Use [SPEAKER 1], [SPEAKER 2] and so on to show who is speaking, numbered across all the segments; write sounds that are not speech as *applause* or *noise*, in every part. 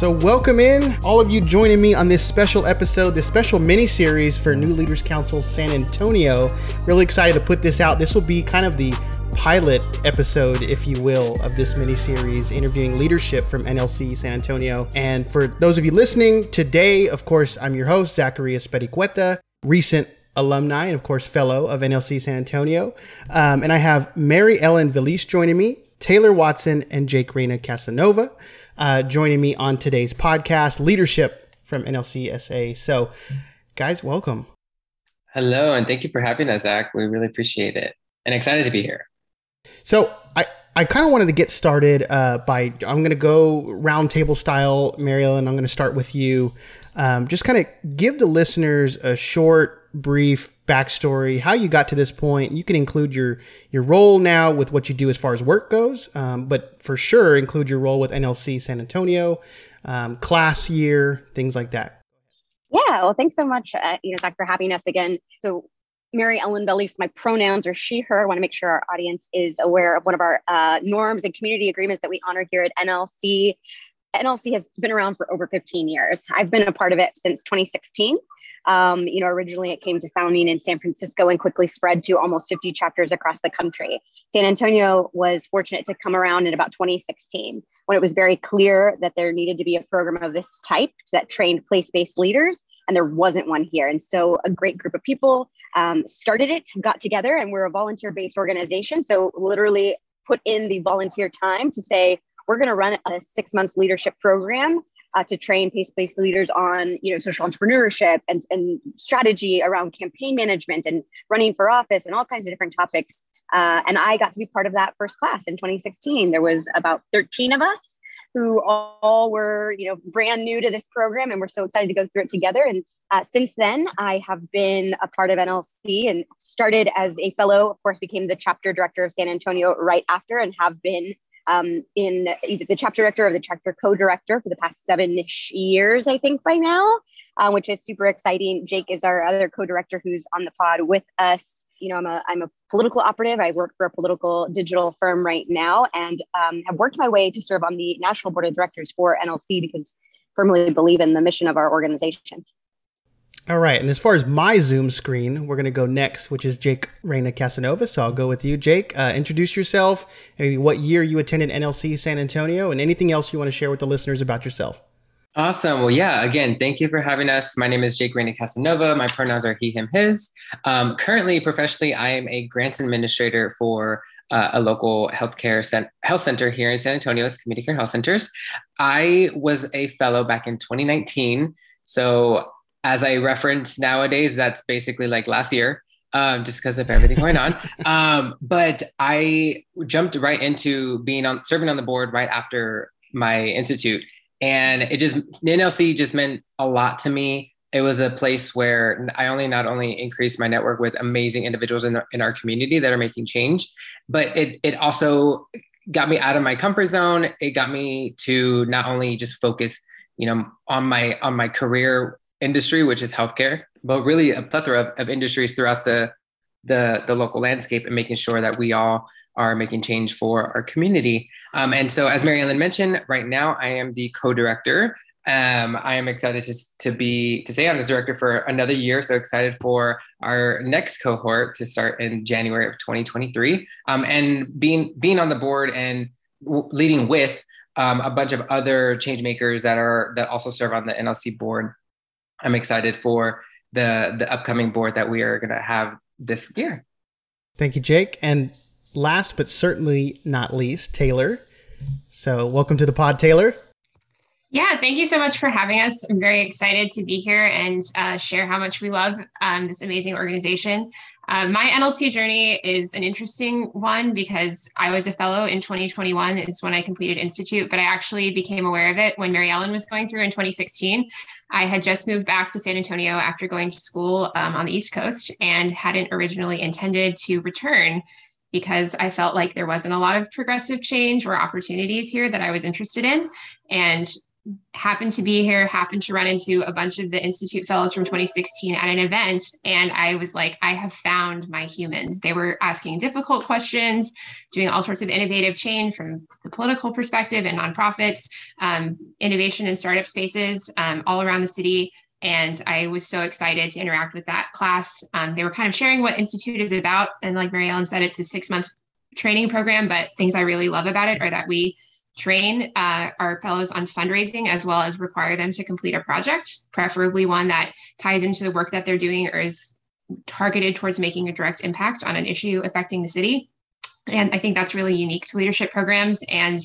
[SPEAKER 1] So, welcome in, all of you joining me on this special episode, this special mini series for New Leaders Council San Antonio. Really excited to put this out. This will be kind of the pilot episode, if you will, of this mini series interviewing leadership from NLC San Antonio. And for those of you listening, today, of course, I'm your host, Zacharias Pericueta, recent alumni and, of course, fellow of NLC San Antonio. Um, and I have Mary Ellen Veliz joining me, Taylor Watson, and Jake Reyna Casanova uh, joining me on today's podcast, Leadership from NLCSA. So, guys, welcome.
[SPEAKER 2] Hello, and thank you for having us, Zach. We really appreciate it and excited to be here.
[SPEAKER 1] So, I, I kind of wanted to get started uh, by I'm going to go roundtable style, Mary Ellen. I'm going to start with you. Um, just kind of give the listeners a short, brief backstory, how you got to this point. You can include your your role now with what you do as far as work goes, um, but for sure include your role with NLC San Antonio, um, class year, things like that.
[SPEAKER 3] Yeah, well, thanks so much, uh, you know, Zach, for having us again. So, Mary Ellen Veliz, my pronouns are she, her. I want to make sure our audience is aware of one of our uh, norms and community agreements that we honor here at NLC. NLC has been around for over 15 years. I've been a part of it since 2016. Um, you know, originally it came to founding in San Francisco and quickly spread to almost 50 chapters across the country. San Antonio was fortunate to come around in about 2016 when it was very clear that there needed to be a program of this type that trained place based leaders, and there wasn't one here. And so a great group of people um, started it, got together, and we're a volunteer based organization. So literally put in the volunteer time to say, we're going to run a six months leadership program uh, to train place-based leaders on you know social entrepreneurship and, and strategy around campaign management and running for office and all kinds of different topics. Uh, and i got to be part of that first class in 2016 there was about 13 of us who all were you know brand new to this program and we're so excited to go through it together. And uh, since then i have been a part of nlc and started as a fellow of course became the chapter director of san antonio right after and have been um, in either the chapter director or the chapter co-director for the past seven-ish years, I think by now, uh, which is super exciting. Jake is our other co-director who's on the pod with us. You know, I'm a I'm a political operative. I work for a political digital firm right now, and um, have worked my way to serve on the national board of directors for NLC because firmly believe in the mission of our organization.
[SPEAKER 1] All right. And as far as my Zoom screen, we're going to go next, which is Jake Reyna Casanova. So I'll go with you, Jake. Uh, introduce yourself, maybe what year you attended NLC San Antonio, and anything else you want to share with the listeners about yourself.
[SPEAKER 2] Awesome. Well, yeah, again, thank you for having us. My name is Jake Reyna Casanova. My pronouns are he, him, his. Um, currently, professionally, I am a grants administrator for uh, a local healthcare cent- health center here in San Antonio. It's CommuniCare Health Centers. I was a fellow back in 2019. So as I reference nowadays, that's basically like last year, um, just because of everything going on. *laughs* Um, but I jumped right into being on serving on the board right after my institute, and it just NLC just meant a lot to me. It was a place where I only not only increased my network with amazing individuals in, the, in our community that are making change, but it it also got me out of my comfort zone. It got me to not only just focus, you know, on my on my career industry, which is healthcare, but really a plethora of, of industries throughout the, the, the local landscape and making sure that we all are making change for our community. Um, and so, as Mary Ellen mentioned, right now I am the co-director. Um, I am excited to, to be to stay on as director for another year. So excited for our next cohort to start in January of 2023. Um, and being being on the board and w- leading with um, a bunch of other change makers that are that also serve on the NLC board I'm excited for the the upcoming board that we are going to have this year.
[SPEAKER 1] Thank you, Jake. And last but certainly not least, Taylor. So, welcome to the pod, Taylor.
[SPEAKER 4] Yeah, thank you so much for having us. I'm very excited to be here and uh, share how much we love um, this amazing organization. Uh, my NLC journey is an interesting one because I was a fellow in 2021. It's when I completed Institute, but I actually became aware of it when Mary Ellen was going through in 2016. I had just moved back to San Antonio after going to school um, on the East Coast and hadn't originally intended to return because I felt like there wasn't a lot of progressive change or opportunities here that I was interested in. And happened to be here, happened to run into a bunch of the Institute Fellows from 2016 at an event. And I was like, I have found my humans. They were asking difficult questions, doing all sorts of innovative change from the political perspective and nonprofits, um, innovation and startup spaces um, all around the city. And I was so excited to interact with that class. Um, they were kind of sharing what Institute is about. And like Mary Ellen said, it's a six month training program, but things I really love about it are that we train uh, our fellows on fundraising as well as require them to complete a project, preferably one that ties into the work that they're doing or is targeted towards making a direct impact on an issue affecting the city. And I think that's really unique to leadership programs and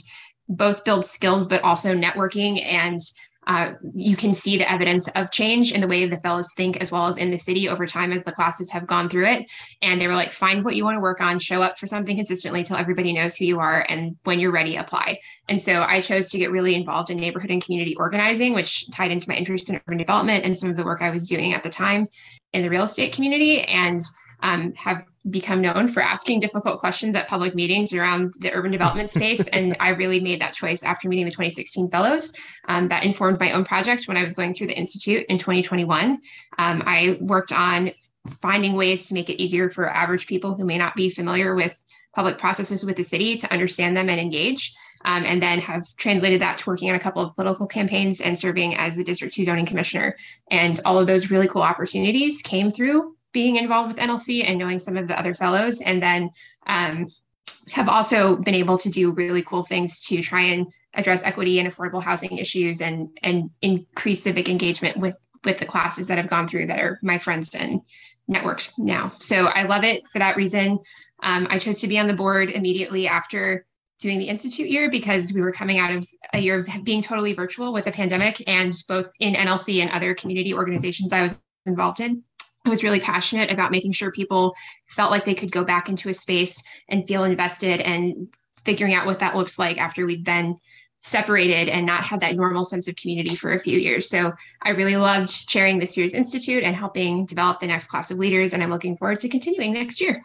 [SPEAKER 4] both build skills, but also networking and uh, you can see the evidence of change in the way the fellows think as well as in the city over time as the classes have gone through it. And they were like find what you want to work on show up for something consistently till everybody knows who you are and when you're ready apply. And so i chose to get really involved in neighborhood and community organizing which tied into my interest in urban development and some of the work i was doing at the time in the real estate community and um, have become known for asking difficult questions at public meetings around the urban development space. and I really made that choice after meeting the 2016 fellows. Um, that informed my own project when I was going through the Institute in 2021. Um, I worked on finding ways to make it easier for average people who may not be familiar with public processes with the city to understand them and engage. Um, and then have translated that to working on a couple of political campaigns and serving as the District 2 zoning commissioner. And all of those really cool opportunities came through being involved with NLC and knowing some of the other fellows, and then um, have also been able to do really cool things to try and address equity and affordable housing issues and and increase civic engagement with with the classes that I've gone through that are my friends and networked now. So I love it for that reason. Um, I chose to be on the board immediately after doing the institute year because we were coming out of a year of being totally virtual with a pandemic and both in NLC and other community organizations I was involved in. I was really passionate about making sure people felt like they could go back into a space and feel invested and figuring out what that looks like after we've been separated and not had that normal sense of community for a few years. So I really loved chairing this year's institute and helping develop the next class of leaders. And I'm looking forward to continuing next year.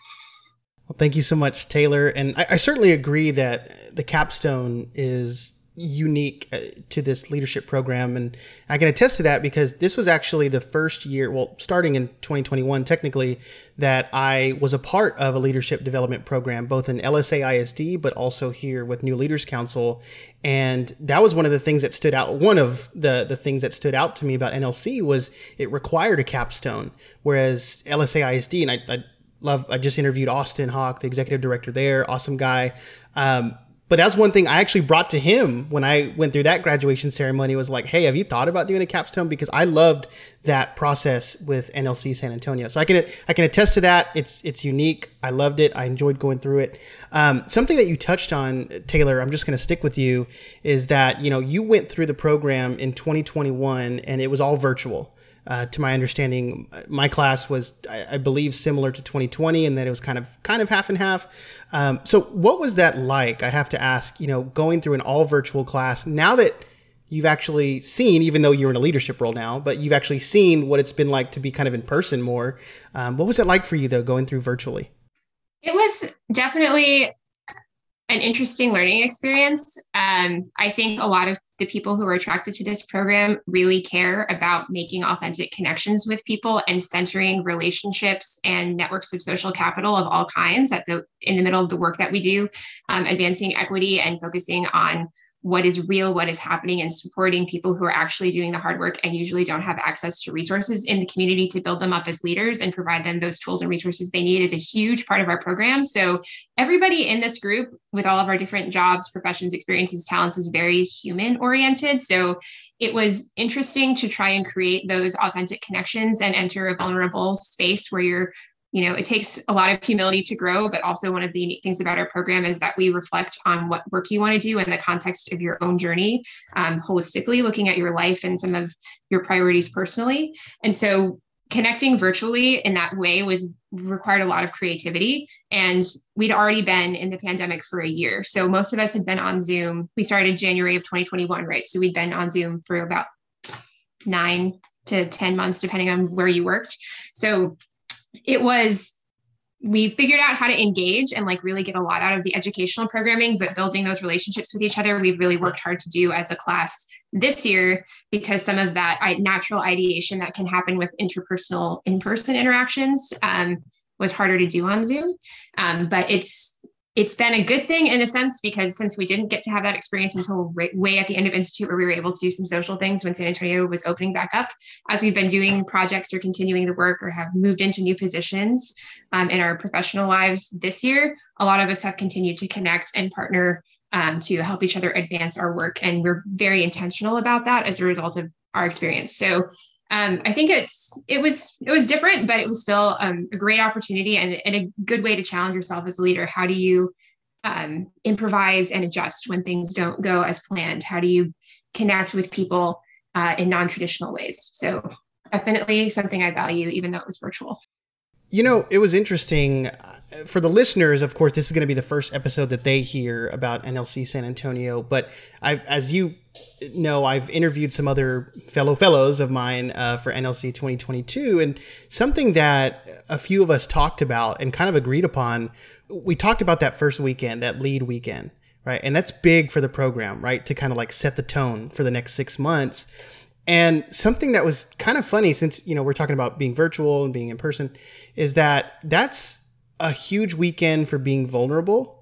[SPEAKER 1] Well, thank you so much, Taylor. And I, I certainly agree that the capstone is unique uh, to this leadership program. And i can attest to that because this was actually the first year well starting in 2021 technically that i was a part of a leadership development program both in lsa isd but also here with new leaders council. And that was one of the things that stood out. One of the the things that stood out to me about nlc was it required a capstone whereas lsa isd and i, I love i just interviewed austin hawk the executive director there awesome guy. Um, but that's one thing I actually brought to him when I went through that graduation ceremony was like, hey, have you thought about doing a capstone? Because I loved that process with NLC San Antonio. So I can I can attest to that. It's it's unique. I loved it. I enjoyed going through it. Um, something that you touched on, Taylor, I'm just going to stick with you, is that you know you went through the program in 2021 and it was all virtual. Uh, to my understanding, my class was, I, I, believe, similar to 2020, and that it was kind of kind of half and half. Um, so, what was that like? I have to ask. You know, going through an all virtual class now that you've actually seen, even though you're in a leadership role now, but you've actually seen what it's been like to be kind of in person more. Um, what was it like for you though, going through virtually?
[SPEAKER 4] It was definitely an interesting learning experience. Um, I think a lot of the people who are attracted to this program really care about making authentic connections with people and centering relationships and networks of social capital of all kinds at the in the middle of the work that we do, um, advancing equity and focusing on what is real, what is happening, and supporting people who are actually doing the hard work and usually don't have access to resources in the community to build them up as leaders and provide them those tools and resources they need is a huge part of our program. So, everybody in this group, with all of our different jobs, professions, experiences, talents, is very human oriented. So, it was interesting to try and create those authentic connections and enter a vulnerable space where you're you know, it takes a lot of humility to grow, but also one of the unique things about our program is that we reflect on what work you want to do in the context of your own journey, um, holistically, looking at your life and some of your priorities personally. And so connecting virtually in that way was required a lot of creativity and we'd already been in the pandemic for a year. So most of us had been on zoom. We started january of 2021 right? So we'd been on zoom for about nine to 10 months depending on where you worked. So it was we figured out how to engage and like really get a lot out of the educational programming but building those relationships with each other we've really worked hard to do as a class this year because some of that natural ideation that can happen with interpersonal in-person interactions um, was harder to do on zoom. Um, but it's it's been a good thing in a sense because since we didn't get to have that experience until right, way at the end of institute where we were able to do some social things when san antonio was opening back up as we've been doing projects or continuing the work or have moved into new positions um, in our professional lives this year a lot of us have continued to connect and partner um, to help each other advance our work. And we're very intentional about that as a result of our experience. So um, I think it's it was it was different, but it was still um, a great opportunity and, and, a good way to challenge yourself as a leader. How do you um, improvise and adjust when things don't go as planned? How do you connect with people uh, in non traditional ways? So definitely something I value, even though it was virtual.
[SPEAKER 1] You know, it was interesting for the listeners. Of course, this is going to be the first episode that they hear about NLC San Antonio. But I, as you know, I've interviewed some other fellow fellows of mine uh, for NLC 2022, and something that a few of us talked about and kind of agreed upon. We talked about that first weekend, that lead weekend, right? And that's big for the program, right? To kind of like set the tone for the next six months. And something that was kind of funny, since you know we're talking about being virtual and being in person, is that that's a huge weekend for being vulnerable.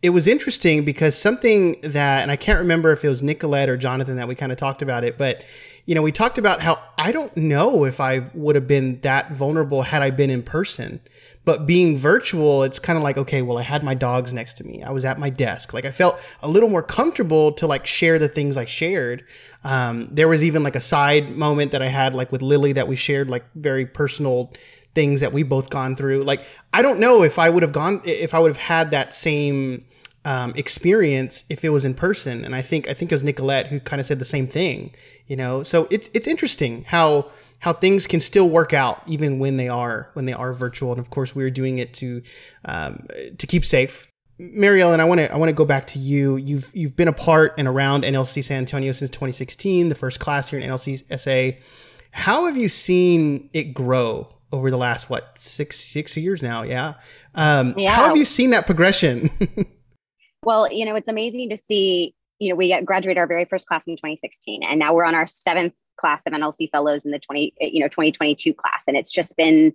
[SPEAKER 1] It was interesting because something that, and I can't remember if it was Nicolette or Jonathan that we kind of talked about it, but you know, we talked about how I don't know if I would have been that vulnerable had I been in person. But being virtual, it's kind of like, okay, well, I had my dogs next to me. I was at my desk. Like I felt a little more comfortable to like share the things I shared. Um, there was even like a side moment that I had like with Lily that we shared like very personal things that we both gone through. Like I don't know if I would have gone if I would have had that same um, experience if it was in person. And I think I think it was Nicolette who kind of said the same thing. You know, so it's it's interesting how how things can still work out even when they are when they are virtual. And of course, we are doing it to um, to keep safe. Mary Ellen, I want to I want to go back to you. You've you've been a part and around NLC San Antonio since 2016, the first class here in NLC SA. How have you seen it grow over the last what six six years now? Yeah. Um, yeah. How have you seen that progression? *laughs*
[SPEAKER 3] well, you know, it's amazing to see. You know, we graduated our very first class in 2016, and now we're on our seventh class of NLC fellows in the 20 you know 2022 class, and it's just been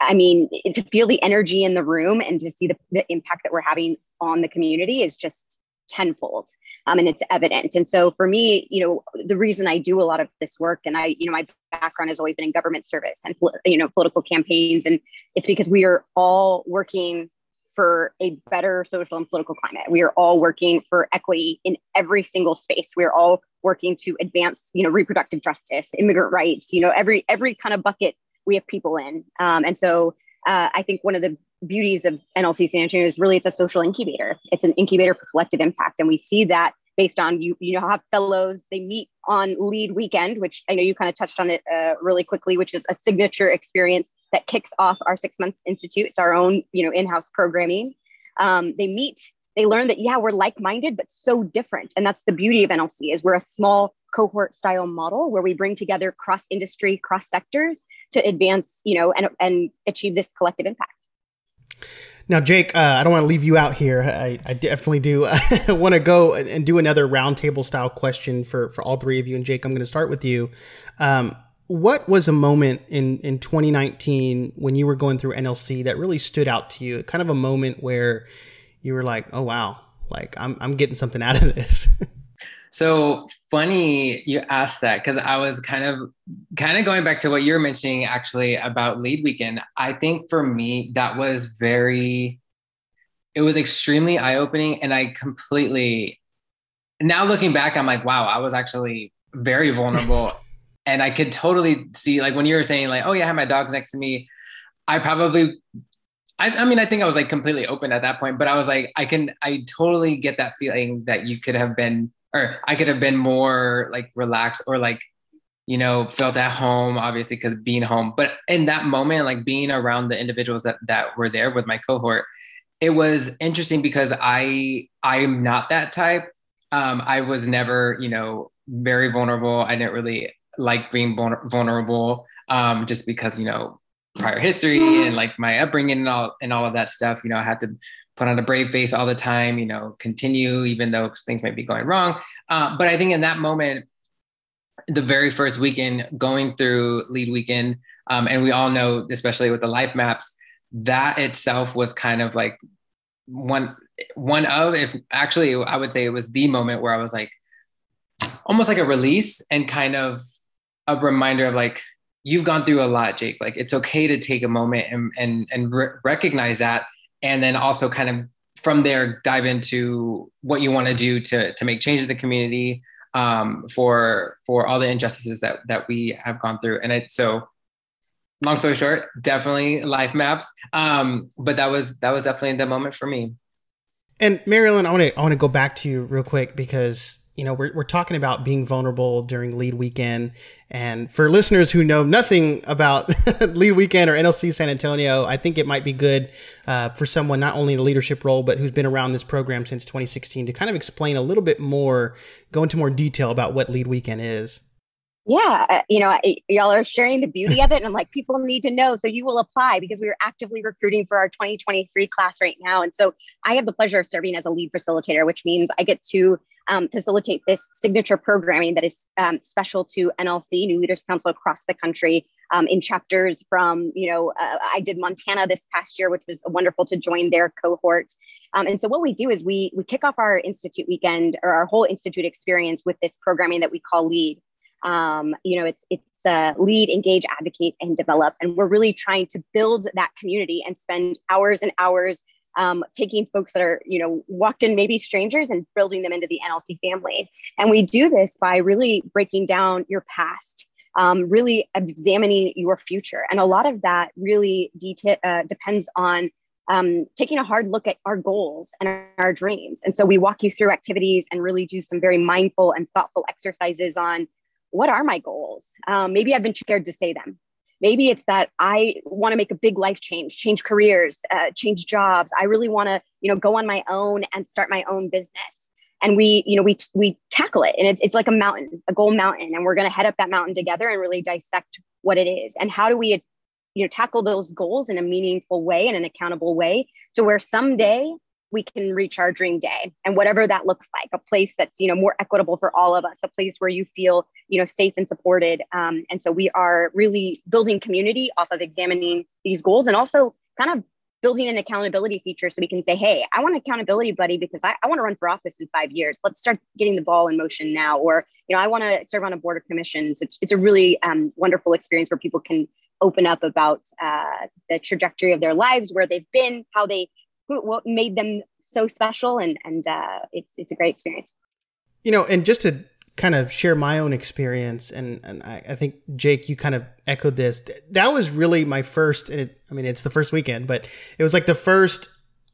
[SPEAKER 3] I mean, to feel the energy in the room and to see the, the impact that we're having on the community is just tenfold um, and it's evident. And so for me you know the reason i do a lot of this work and i you know my background has always been in government service and you know political campaigns and it's because we are all working for a better social and political climate. We are all working for equity in every single space. We're all working to advance you know reproductive justice immigrant rights you know every every kind of bucket we have people in. Um, and so uh, I think one of the beauties of NLC San Antonio is really it's a social incubator. It's an incubator for collective impact. And we see that based on you, you know, have fellows, they meet on lead weekend, which I know you kind of touched on it uh, really quickly, which is a signature experience that kicks off our six months institute. It's our own, you know, in-house programming. Um, they meet they learn that yeah we're like-minded but so different and that's the beauty of nlc is we're a small cohort style model where we bring together cross industry cross sectors to advance you know and, and achieve this collective impact
[SPEAKER 1] now jake uh, i don't want to leave you out here. I, I definitely do *laughs* want to go and do another roundtable style question for for all three of you. And jake i'm going to start with you. Um, what was a moment in in 2019 when you were going through nlc that really stood out to you? Kind of a moment where you were like, oh wow, like I'm I'm getting something out of this. *laughs*
[SPEAKER 2] so funny you asked that because I was kind of kind of going back to what you were mentioning actually about lead weekend. I think for me that was very it was extremely eye-opening and I completely now looking back, I'm like, wow, I was actually very vulnerable. *laughs* and I could totally see like when you were saying like, oh yeah, I have my dogs next to me. I probably I, I mean, I think I was like completely open at that point, but I was like, I can, I totally get that feeling that you could have been, or I could have been more like relaxed or like, you know, felt at home, obviously, because being home. But in that moment, like being around the individuals that that were there with my cohort, it was interesting because I I'm not that type. Um, I was never, you know, very vulnerable. I didn't really like being vulnerable, um, just because you know prior history and like my upbringing and all and all of that stuff. You know, I had to put on a brave face all the time. You know, continue even though things might be going wrong. Uh, but I think in that moment, the very first weekend, going through lead weekend, um, and we all know, especially with the life maps, that itself was kind of like one one of if actually I would say it was the moment where I was like almost like a release and kind of a reminder of like you've gone through a lot jake like it's okay to take a moment and and and re- recognize that and then also kind of from there dive into what you want to do to to make change in the community um, for for all the injustices that that we have gone through. And it so long story short definitely life maps. Um, but that was that was definitely the moment for me.
[SPEAKER 1] And Mary Ellen i want to i want to go back to you real quick because you know, we're, we're talking about being vulnerable during lead weekend. And for listeners who know nothing about *laughs* lead weekend or NLC San Antonio, I think it might be good uh, for someone not only in a leadership role, but who's been around this program since 2016 to kind of explain a little bit more, go into more detail about what lead weekend is.
[SPEAKER 3] Yeah, uh, you know, y'all are sharing the beauty of it. And I'm like, people need to know. So you will apply because we are actively recruiting for our 2023 class right now. And so I have the pleasure of serving as a lead facilitator, which means I get to um, facilitate this signature programming that is um, special to NLC, New Leaders Council across the country, um, in chapters from, you know, uh, I did Montana this past year, which was wonderful to join their cohort. Um, and so what we do is we we kick off our institute weekend or our whole institute experience with this programming that we call Lead. Um, you know, it's it's uh, lead, engage, advocate, and develop, and we're really trying to build that community and spend hours and hours um, taking folks that are, you know, walked in maybe strangers and building them into the NLC family. And we do this by really breaking down your past, um, really examining your future. And a lot of that really detail, uh, depends on um, taking a hard look at our goals and our dreams. And so we walk you through activities and really do some very mindful and thoughtful exercises on what are my goals? Um, maybe I've been too scared to say them. Maybe it's that I want to make a big life change, change careers, uh, change jobs. I really want to, you know, go on my own and start my own business. And we, you know, we we tackle it, and it's it's like a mountain, a goal mountain, and we're going to head up that mountain together and really dissect what it is and how do we, you know, tackle those goals in a meaningful way and an accountable way to where someday we can reach our dream day and whatever that looks like a place that's you know more equitable for all of us a place where you feel you know safe and supported. Um, and so we are really building community off of examining these goals and also kind of building an accountability feature so we can say hey i want accountability buddy because i, I want to run for office in five years. Let's start getting the ball in motion now. Or you know i want to serve on a board of commissions. It's, it's a really um, wonderful experience where people can open up about uh, the trajectory of their lives where they've been how they what made them so special and and uh, it's it's a great experience.
[SPEAKER 1] You know and just to kind of share my own experience and and I, I think jake you kind of echoed this. That was really my first and it, i mean it's the first weekend but it was like the first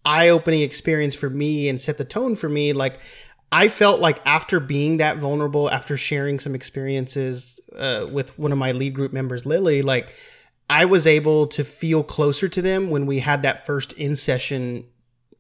[SPEAKER 1] eye-opening experience for me and set the tone for me. Like I felt like after being that vulnerable, after sharing some experiences uh, with one of my lead group members, Lily, like I was able to feel closer to them when we had that first in session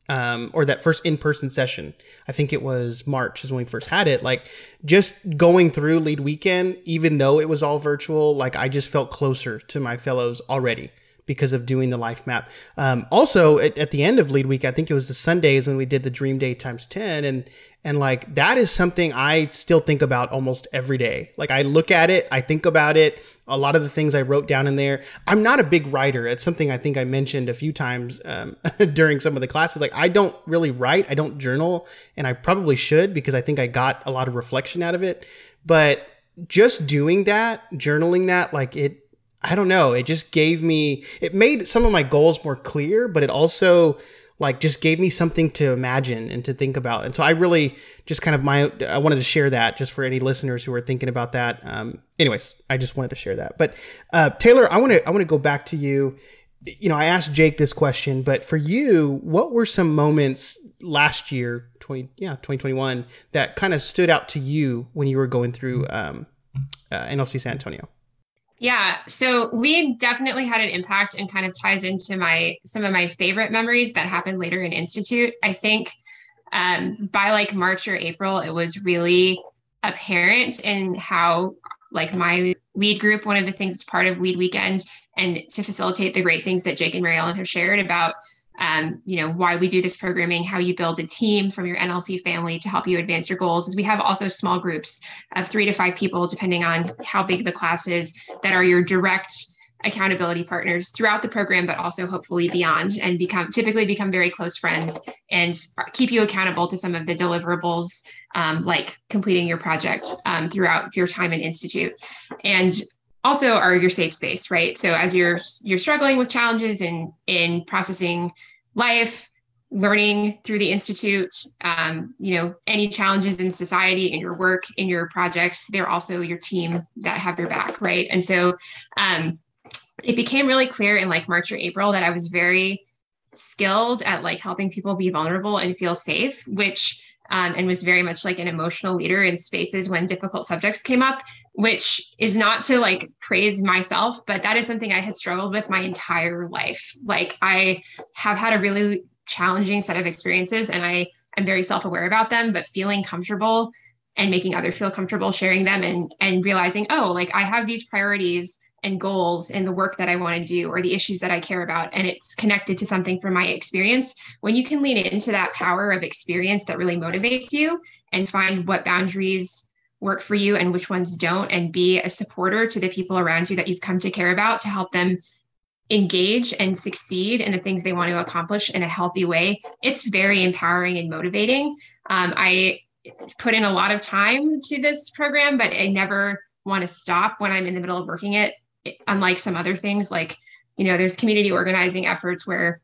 [SPEAKER 1] um, or that first in-person session. I think it was March is when we first had it. Like just going through lead weekend, even though it was all virtual, like I just felt closer to my fellows already because of doing the life map. Um, also, at, at, the end of lead week, I think it was the Sundays when we did the Dream Day times ten, and and like that is something I still think about almost every day. Like I look at it, I think about it. A lot of the things I wrote down in there. I'm not a big writer. It's something I think I mentioned a few times um, *laughs* during some of the classes. Like I don't really write. I don't journal, and I probably should because I think I got a lot of reflection out of it. But just doing that, journaling that, like it I don't know. It just gave me, it made some of my goals more clear, but it also like just gave me something to imagine and to think about. And so I really just kind of my, I wanted to share that just for any listeners who are thinking about that. Um, anyways, I just wanted to share that. But uh, Taylor, I want to, I want to go back to you. You know, I asked Jake this question, but for you, what were some moments last year, 20, yeah, 2021 that kind of stood out to you when you were going through um, uh, NLC San Antonio?
[SPEAKER 4] Yeah, so lead definitely had an impact and kind of ties into my some of my favorite memories that happened later in institute. I think um, by like March or April, it was really apparent in how like my lead group. One of the things that's part of lead weekend and to facilitate the great things that Jake and Mary Ellen have shared about um, you know why we do this programming how you build a team from your nlc family to help you advance your goals is we have also small groups of three to five people depending on how big the class is that are your direct accountability partners throughout the program but also hopefully beyond and become typically become very close friends and keep you accountable to some of the deliverables um, like completing your project um, throughout your time in institute. And also are your safe space, right? So as you're you're struggling with challenges in in processing life, learning through the institute, um, you know, any challenges in society, in your work, in your projects, they're also your team that have your back, right? And so um, it became really clear in like March or April that I was very skilled at like helping people be vulnerable and feel safe, which um, and was very much like an emotional leader in spaces when difficult subjects came up, which is not to like praise myself, but that is something I had struggled with my entire life. Like I have had a really challenging set of experiences and I am very self-aware about them, but feeling comfortable and making others feel comfortable sharing them and and realizing, oh, like I have these priorities and goals in the work that I want to do or the issues that I care about. And it's connected to something from my experience. When you can lean into that power of experience that really motivates you and find what boundaries work for you and which ones don't, and be a supporter to the people around you that you've come to care about to help them engage and succeed in the things they want to accomplish in a healthy way, it's very empowering and motivating. Um, I put in a lot of time to this program, but I never want to stop when I'm in the middle of working it unlike some other things like you know there's community organizing efforts where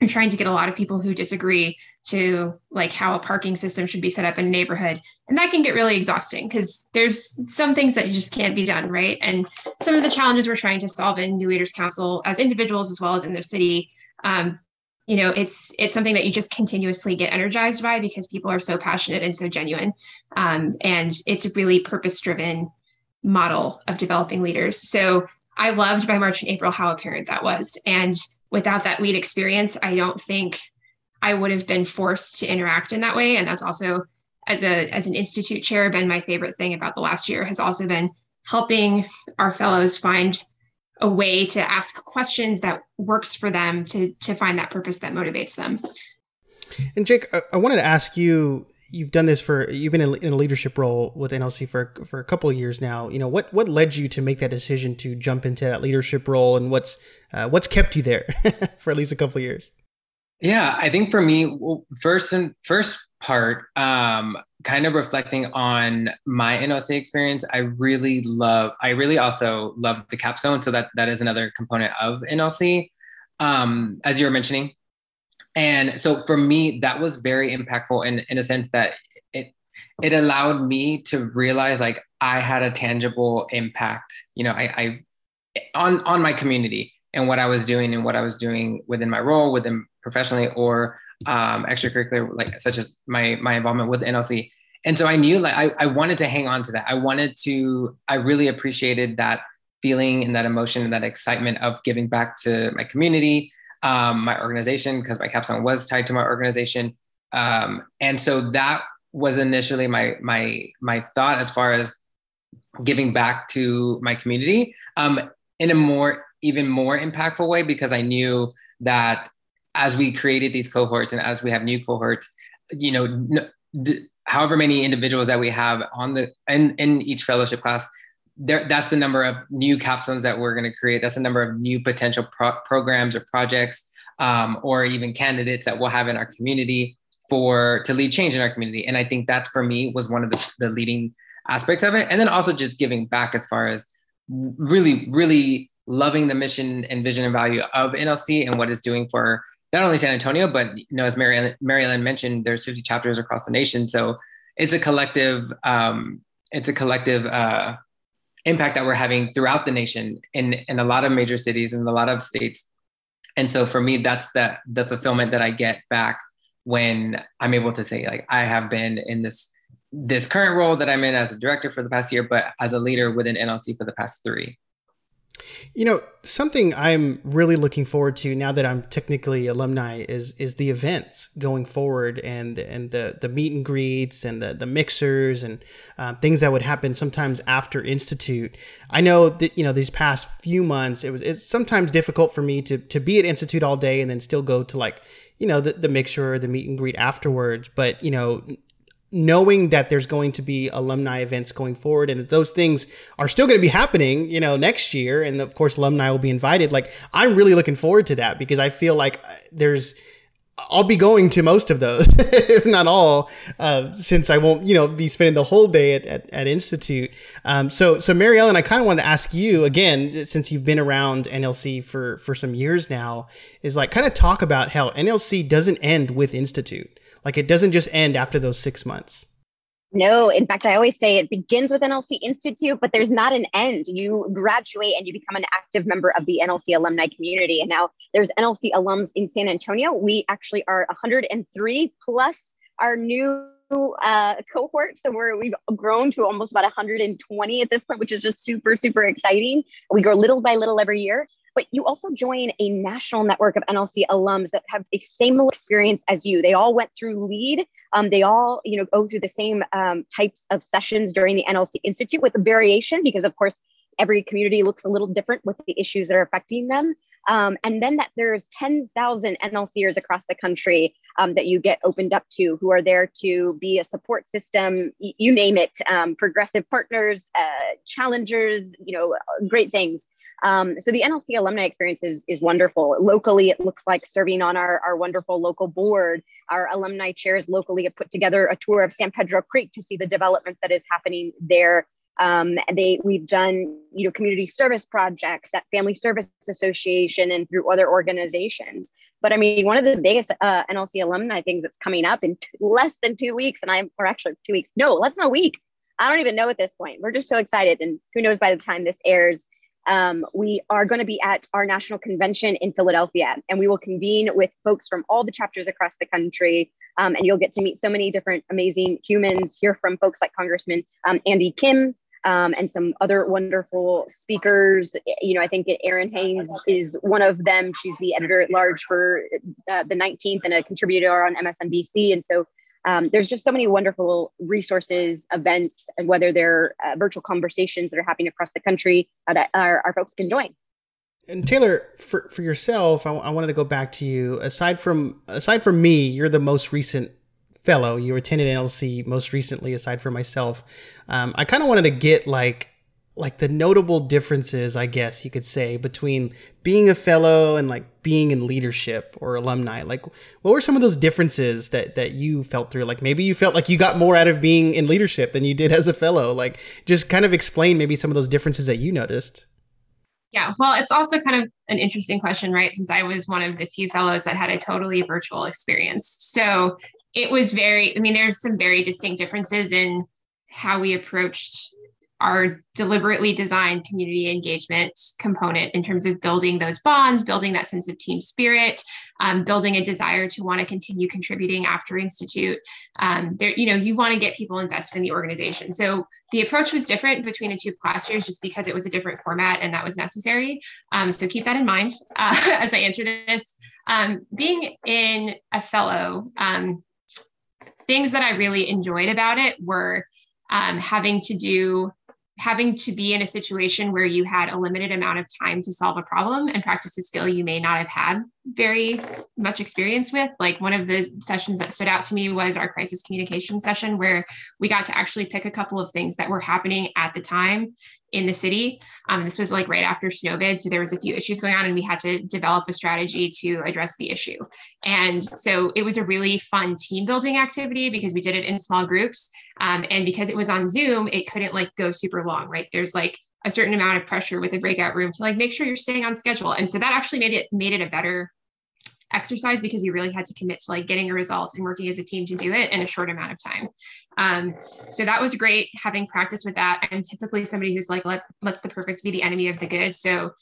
[SPEAKER 4] you're trying to get a lot of people who disagree to like how a parking system should be set up in a neighborhood. And that can get really exhausting because there's some things that just can't be done right? And some of the challenges we're trying to solve in new leaders council as individuals as well as in their city um, you know it's it's something that you just continuously get energized by because people are so passionate and so genuine. Um, and it's really purpose driven model of developing leaders. So I loved by March and April how apparent that was. And without that lead experience, I don't think I would have been forced to interact in that way. And that's also as a as an institute chair been my favorite thing about the last year has also been helping our fellows find a way to ask questions that works for them to to find that purpose that motivates them.
[SPEAKER 1] And Jake, I, I wanted to ask you you've done this for you've been in a leadership role with NLC for for a couple of years now. You know what what led you to make that decision to jump into that leadership role, and what's uh, what's kept you there *laughs* for at least a couple of years?
[SPEAKER 2] Yeah, I think for me, first and first part, um, kind of reflecting on my NLC experience, I really love. I really also love the capstone, so that that is another component of NLC. Um, as you were mentioning, and so for me, that was very impactful in, in a sense that it it allowed me to realize like I had a tangible impact, you know, I, I on on my community and what I was doing and what I was doing within my role, within professionally or um, extracurricular, like such as my my involvement with NLC. And so I knew like I, I wanted to hang on to that. I wanted to, I really appreciated that feeling and that emotion and that excitement of giving back to my community, um, my organization because my capstone was tied to my organization. Um, and so that was initially my my my thought as far as giving back to my community um, in a more even more impactful way because I knew that as we created these cohorts and as we have new cohorts, you know, however many individuals that we have on the in, in each fellowship class, there, that's the number of new capstones that we're going to create. That's the number of new potential pro- programs or projects, um, or even candidates that we'll have in our community for to lead change in our community. And I think that for me was one of the, the leading aspects of it. And then also just giving back as far as really, really loving the mission and vision and value of NLC and what it's doing for not only San Antonio, but you know, as Mary, Mary Ellen mentioned, there's 50 chapters across the nation. So it's a collective, um, it's a collective uh, impact that we're having throughout the nation in, in a lot of major cities and a lot of states. And so for me, that's the, the fulfillment that I get back when I'm able to say, like, I have been in this, this current role that I'm in as a director for the past year, but as a leader within NLC for the past three.
[SPEAKER 1] You know, something I'm really looking forward to now that I'm technically alumni is is the events going forward and and the the meet and greets and the the mixers and uh, things that would happen sometimes after institute. I know that you know these past few months it was it's sometimes difficult for me to to be at institute all day and then still go to like you know the the mixer or the meet and greet afterwards. But you know knowing that there's going to be alumni events going forward and that those things are still going to be happening, you know, next year. And of course, alumni will be invited. Like, I'm really looking forward to that because I feel like uh, there's, I'll be going to most of those, *laughs* if not all, uh, since I won't, you know, be spending the whole day at, at, at Institute. Um, so, so Mary Ellen, I kind of wanted to ask you again, since you've been around NLC for, for some years now, is like kind of talk about how NLC doesn't end with Institute. Like it doesn't just end after those six months.
[SPEAKER 3] No, in fact, I always say it begins with NLC Institute, but there's not an end. You graduate and you become an active member of the NLC alumni community. And now there's NLC alums in San Antonio. We actually are 103 plus our new uh, cohort. So we're, we've grown to almost about 120 at this point, which is just super, super exciting. We grow little by little every year but you also join a national network of NLC alums that have the same experience as you. They all went through LEAD. Um, they all, you know, go through the same um, types of sessions during the NLC Institute with a variation because, of course, every community looks a little different with the issues that are affecting them. Um, and then that there's 10,000 NLCers across the country um, that you get opened up to who are there to be a support system, you name it, um, progressive partners, uh, challengers, you know, great things. Um, so the NLC alumni experience is, is wonderful. Locally, it looks like serving on our, our wonderful local board. Our alumni chairs locally have put together a tour of San Pedro Creek to see the development that is happening there. Um, they we've done you know community service projects at Family Service Association and through other organizations. But I mean, one of the biggest uh, NLC alumni things that's coming up in t- less than two weeks, and I'm or actually two weeks, no, less than a week. I don't even know at this point. We're just so excited, and who knows by the time this airs um, we are going to be at our national convention in Philadelphia, and we will convene with folks from all the chapters across the country. Um, and you'll get to meet so many different amazing humans, hear from folks like Congressman um, Andy Kim. Um, and some other wonderful speakers. You know, I think Errin Haines is one of them. She's the editor at large for uh, the 19th and a contributor on MSNBC. And so um, there's just so many wonderful resources, events, and whether they're uh, virtual conversations that are happening across the country uh, that our, our folks can join.
[SPEAKER 1] And Taylor, for, for yourself, I, I wanted to go back to you. Aside from aside from me, you're the most recent fellow. You attended NLC most recently, aside from myself. Um, I kind of wanted to get like like the notable differences, I guess you could say, between being a fellow and like being in leadership or alumni? Like, what were some of those differences that that you felt through? Like, maybe you felt like you got more out of being in leadership than you did as a fellow. Like, just kind of explain maybe some of those differences that you noticed.
[SPEAKER 4] Yeah, well, it's also kind of an interesting question, right? Since I was one of the few fellows that had a totally virtual experience. So it was very, I mean, there's some very distinct differences in how we approached our deliberately designed community engagement component in terms of building those bonds, building that sense of team spirit, um, building a desire to want to continue contributing after institute. Um, there, you know, you want to get people invested in the organization. So the approach was different between the two class years, just because it was a different format and that was necessary. Um, so keep that in mind *laughs* uh, as I answer this. Um, being in a fellow, um, things that I really enjoyed about it were um, having to do having to be in a situation where you had a limited amount of time to solve a problem and practice a skill you may not have had very much experience with. Like one of the sessions that stood out to me was our crisis communication session, where we got to actually pick a couple of things that were happening at the time in the city. Um, this was like right after Snowvid. So there was a few issues going on and we had to develop a strategy to address the issue. And so it was a really fun team building activity because we did it in small groups. Um, and because it was on Zoom, it couldn't like go super long, right? There's like a certain amount of pressure with a breakout room to like make sure you're staying on schedule. And so that actually made it made it a better exercise because we really had to commit to like getting a result and working as a team to do it in a short amount of time. Um, so that was great having practice with that. I'm typically somebody who's like, let, let's the perfect be the enemy of the good. So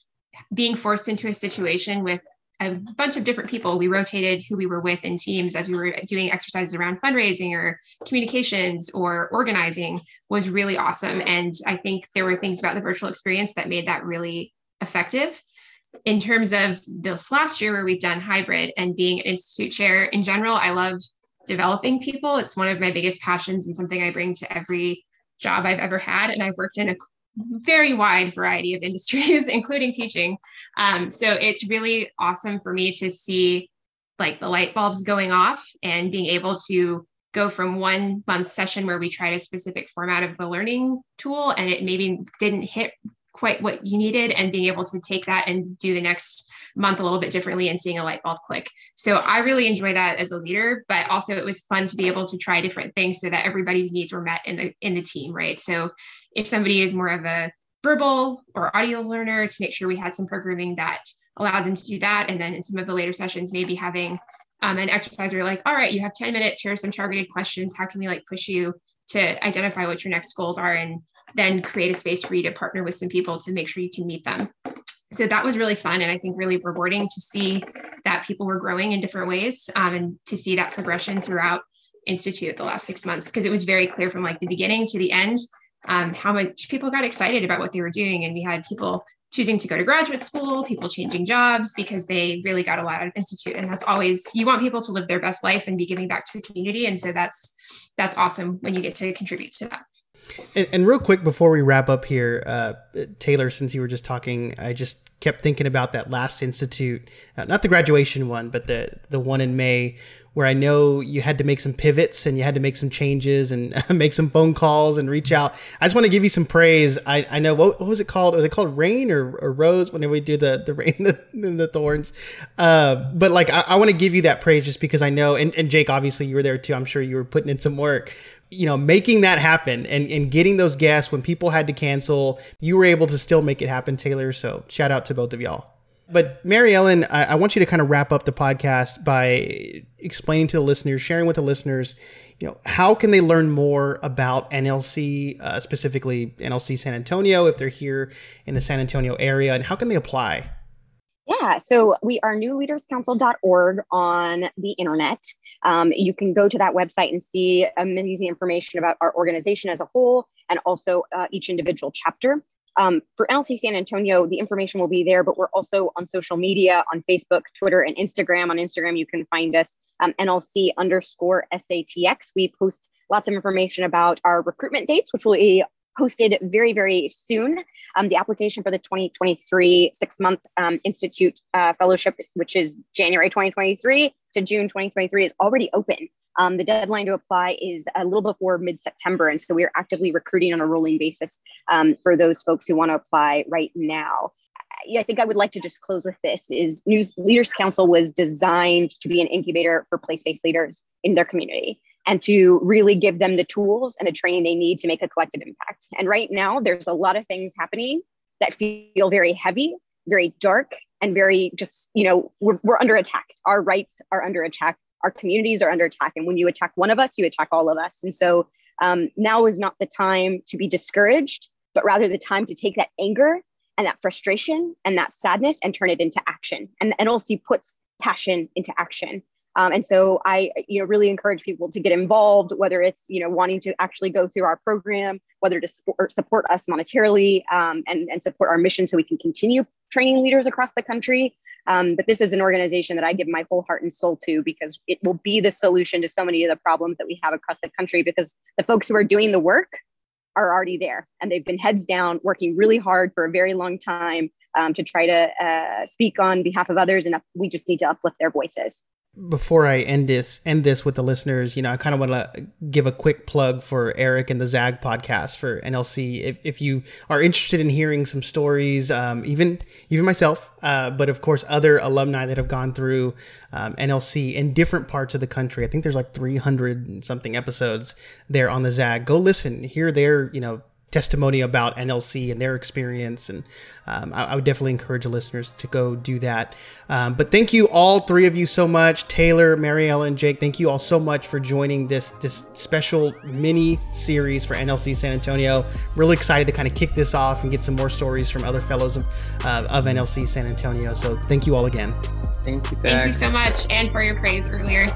[SPEAKER 4] being forced into a situation with a bunch of different people. We rotated who we were with in teams as we were doing exercises around fundraising or communications or organizing was really awesome. And I think there were things about the virtual experience that made that really effective. In terms of this last year, where we've done hybrid and being an institute chair in general, I love developing people. It's one of my biggest passions and something I bring to every job I've ever had. And I've worked in a very wide variety of *laughs* industries, including teaching. Um, so it's really awesome for me to see like the light bulbs going off and being able to go from one month session where we tried a specific format of the learning tool and it maybe didn't hit quite what you needed and being able to take that and do the next month a little bit differently and seeing a light bulb click. So I really enjoy that as a leader, but also it was fun to be able to try different things so that everybody's needs were met in the in the team, right? So if somebody is more of a verbal or audio learner to make sure we had some programming that allowed them to do that and then in some of the later sessions maybe having um, an exercise where like all right you have 10 minutes here are some targeted questions how can we like push you to identify what your next goals are and then create a space for you to partner with some people to make sure you can meet them. So that was really fun and i think really rewarding to see that people were growing in different ways um, and to see that progression throughout institute the last six months because it was very clear from like the beginning to the end um, how much people got excited about what they were doing. And we had people choosing to go to graduate school people changing jobs because they really got a lot out of institute. And that's always you want people to live their best life and be giving back to the community. And so that's that's awesome when you get to contribute to that
[SPEAKER 1] and, and, real quick before we wrap up here, uh, Taylor, since you were just talking, I just kept thinking about that last institute, uh, not the graduation one, but the the one in May, where I know you had to make some pivots and you had to make some changes and *laughs* make some phone calls and reach out. I just want to give you some praise. I, I know what, what was it called? Was it called Rain or, or Rose? Whenever we do the the rain *laughs* and the, the thorns, uh, but like I, I want to give you that praise just because I know, and, and Jake, obviously you were there too. I'm sure you were putting in some work you know, making that happen and, and getting those guests when people had to cancel, you were able to still make it happen, Taylor. So shout out to both of y'all. But Mary Ellen, I, I want you to kind of wrap up the podcast by explaining to the listeners, sharing with the listeners, you know, how can they learn more about NLC, uh, specifically NLC San Antonio, if they're here in the San Antonio area, and how can they apply?
[SPEAKER 3] Yeah, so we are newleaderscouncil.org on the internet. Um, you can go to that website and see amazing information about our organization as a whole and also uh, each individual chapter. Um, for NLC San Antonio, the information will be there, but we're also on social media on Facebook, Twitter, and Instagram. On Instagram, you can find us um, NLC underscore SATX. We post lots of information about our recruitment dates, which will be posted very, very soon. Um, the application for the 2023 six month um, Institute uh, Fellowship, which is January 2023 to June 2023, is already open. Um, the deadline to apply is a little before mid September. And so we are actively recruiting on a rolling basis um, for those folks who want to apply right now. I think I would like to just close with this is News Leaders Council was designed to be an incubator for place-based leaders in their community and to really give them the tools and the training they need to make a collective impact. And right now, there's a lot of things happening that feel very heavy, very dark, and very just, you know, we're, we're under attack. Our rights are under attack. Our communities are under attack. And when you attack one of us, you attack all of us. And so um, now is not the time to be discouraged, but rather the time to take that anger and that frustration and that sadness and turn it into action. And NLC puts passion into action. Um, and so I, you know, really encourage people to get involved, whether it's, you know, wanting to actually go through our program, whether to support, support us monetarily um, and, and support our mission so we can continue training leaders across the country. Um, but this is an organization that I give my whole heart and soul to because it will be the solution to so many of the problems that we have across the country because the folks who are doing the work are already there and they've been heads down working really hard for a very long time um, to try to uh, speak on behalf of others and we just need to uplift their voices
[SPEAKER 1] before I end this end this with the listeners, you know, I kind of want to give a quick plug for Eric and the Zag podcast for NLC. If, if you are interested in hearing some stories, um, even even myself, uh, but of course other alumni that have gone through um, NLC in different parts of the country. I think there's like 300 something episodes there on the Zag. Go listen, hear their you know testimony about NLC and their experience. And um, I, I, would definitely encourage the listeners to go do that. Um, but thank you all three of you so much, Taylor, Mary Ellen, Jake. Thank you all so much for joining this this special mini series for NLC San Antonio. Really excited to kind of kick this off and get some more stories from other fellows of, uh, of NLC San Antonio. So thank you all again.
[SPEAKER 2] Thank you.
[SPEAKER 4] Zach. Thank you so much, and for your praise earlier.